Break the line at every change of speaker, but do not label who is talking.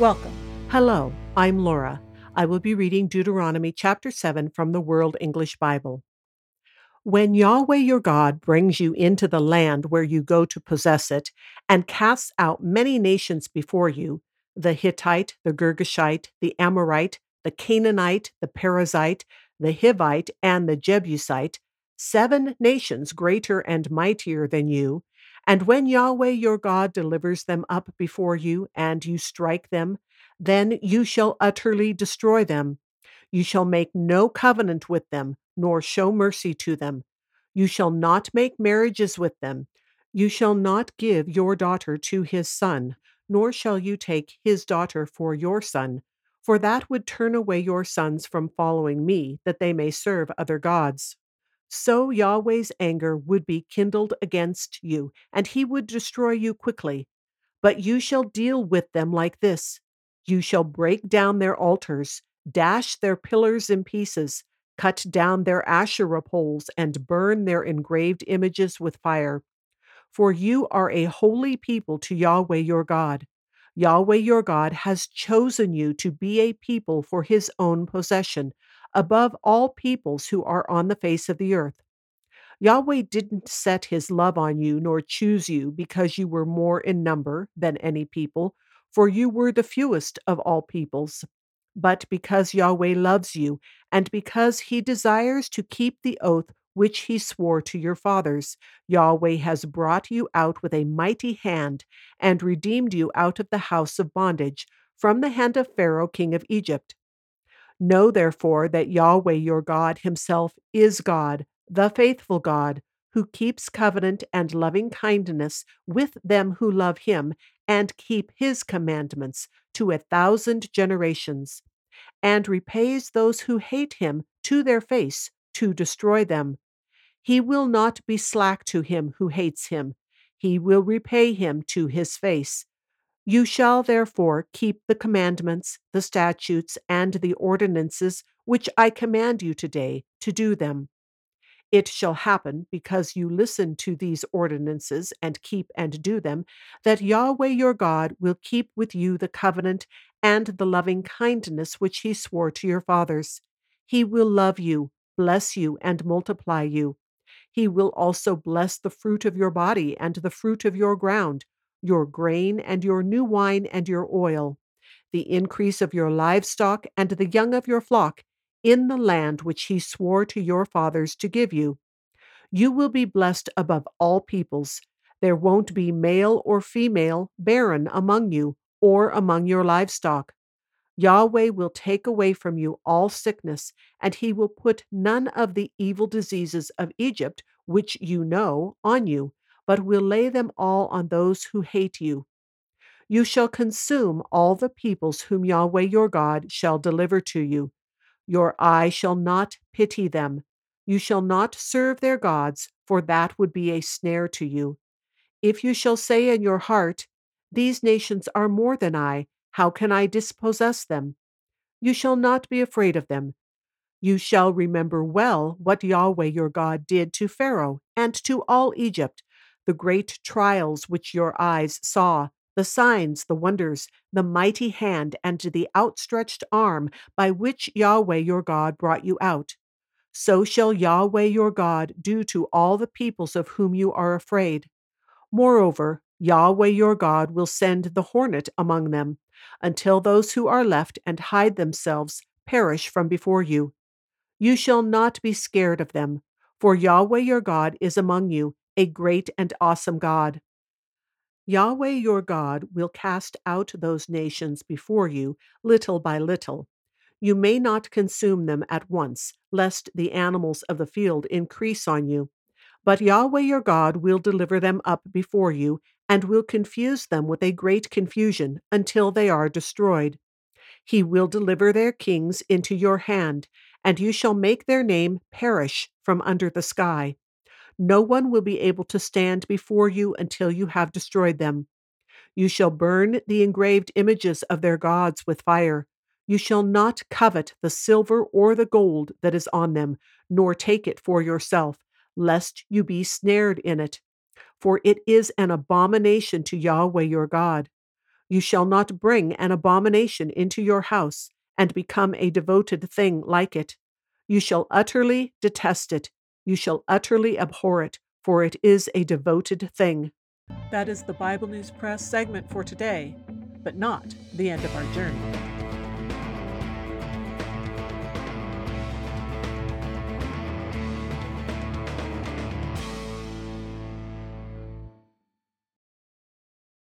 Welcome.
Hello, I'm Laura. I will be reading Deuteronomy chapter 7 from the World English Bible. When Yahweh your God brings you into the land where you go to possess it, and casts out many nations before you the Hittite, the Girgashite, the Amorite, the Canaanite, the Perizzite, the Hivite, and the Jebusite, seven nations greater and mightier than you, and when Yahweh your God delivers them up before you, and you strike them, then you shall utterly destroy them. You shall make no covenant with them, nor show mercy to them. You shall not make marriages with them. You shall not give your daughter to his son, nor shall you take his daughter for your son, for that would turn away your sons from following me, that they may serve other gods so Yahweh's anger would be kindled against you, and he would destroy you quickly. But you shall deal with them like this you shall break down their altars, dash their pillars in pieces, cut down their Asherah poles, and burn their engraved images with fire. For you are a holy people to Yahweh your God. Yahweh your God has chosen you to be a people for his own possession above all peoples who are on the face of the earth. Yahweh didn't set his love on you nor choose you because you were more in number than any people, for you were the fewest of all peoples, but because Yahweh loves you, and because he desires to keep the oath which he swore to your fathers. Yahweh has brought you out with a mighty hand and redeemed you out of the house of bondage from the hand of Pharaoh, king of Egypt. Know therefore that Yahweh your God himself is God, the faithful God, who keeps covenant and loving kindness with them who love him and keep his commandments to a thousand generations, and repays those who hate him to their face to destroy them. He will not be slack to him who hates him, he will repay him to his face. You shall therefore keep the commandments, the statutes, and the ordinances which I command you today to do them. It shall happen, because you listen to these ordinances and keep and do them, that Yahweh your God will keep with you the covenant and the loving kindness which he swore to your fathers. He will love you, bless you, and multiply you. He will also bless the fruit of your body and the fruit of your ground your grain and your new wine and your oil, the increase of your livestock and the young of your flock, in the land which he swore to your fathers to give you. You will be blessed above all peoples. There won't be male or female barren among you or among your livestock. Yahweh will take away from you all sickness, and he will put none of the evil diseases of Egypt, which you know, on you but will lay them all on those who hate you. You shall consume all the peoples whom Yahweh your God shall deliver to you. Your eye shall not pity them. You shall not serve their gods, for that would be a snare to you. If you shall say in your heart, These nations are more than I, how can I dispossess them? You shall not be afraid of them. You shall remember well what Yahweh your God did to Pharaoh and to all Egypt the great trials which your eyes saw, the signs, the wonders, the mighty hand, and the outstretched arm by which Yahweh your God brought you out. So shall Yahweh your God do to all the peoples of whom you are afraid. Moreover, Yahweh your God will send the hornet among them, until those who are left and hide themselves perish from before you. You shall not be scared of them, for Yahweh your God is among you, a great and awesome God. Yahweh your God will cast out those nations before you, little by little. You may not consume them at once, lest the animals of the field increase on you. But Yahweh your God will deliver them up before you, and will confuse them with a great confusion until they are destroyed. He will deliver their kings into your hand, and you shall make their name perish from under the sky. No one will be able to stand before you until you have destroyed them. You shall burn the engraved images of their gods with fire. You shall not covet the silver or the gold that is on them, nor take it for yourself, lest you be snared in it. For it is an abomination to Yahweh your God. You shall not bring an abomination into your house and become a devoted thing like it. You shall utterly detest it. You shall utterly abhor it, for it is a devoted thing.
That is the Bible News Press segment for today, but not the end of our journey.